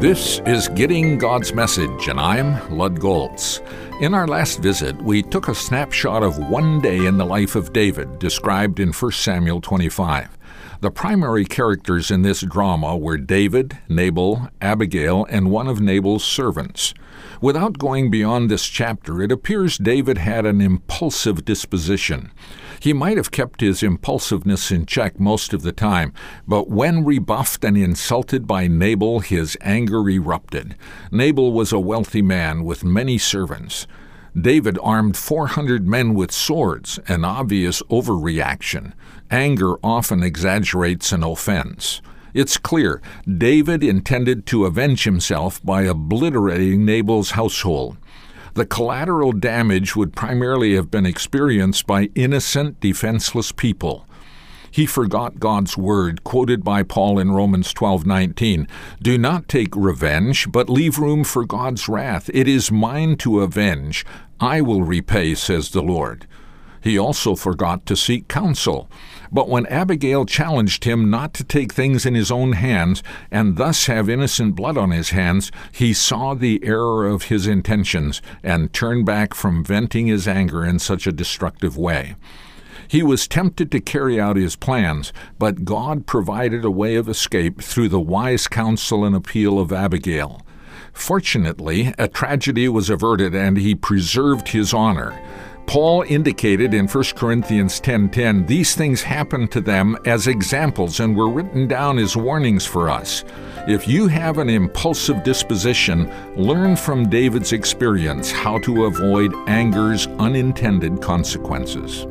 This is Getting God's Message, and I'm Lud Golz. In our last visit, we took a snapshot of one day in the life of David, described in 1 Samuel 25. The primary characters in this drama were David, Nabal, Abigail, and one of Nabal's servants. Without going beyond this chapter, it appears David had an impulsive disposition. He might have kept his impulsiveness in check most of the time, but when rebuffed and insulted by Nabal, his anger erupted. Nabal was a wealthy man with many servants. David armed 400 men with swords, an obvious overreaction. Anger often exaggerates an offense. It's clear David intended to avenge himself by obliterating Nabal's household. The collateral damage would primarily have been experienced by innocent, defenseless people. He forgot God's word quoted by Paul in Romans 12:19, "Do not take revenge, but leave room for God's wrath. It is mine to avenge. I will repay," says the Lord. He also forgot to seek counsel. But when Abigail challenged him not to take things in his own hands, and thus have innocent blood on his hands, he saw the error of his intentions, and turned back from venting his anger in such a destructive way. He was tempted to carry out his plans, but God provided a way of escape through the wise counsel and appeal of Abigail. Fortunately, a tragedy was averted and he preserved his honor. Paul indicated in 1 Corinthians 10:10 these things happened to them as examples and were written down as warnings for us. If you have an impulsive disposition, learn from David's experience how to avoid anger's unintended consequences.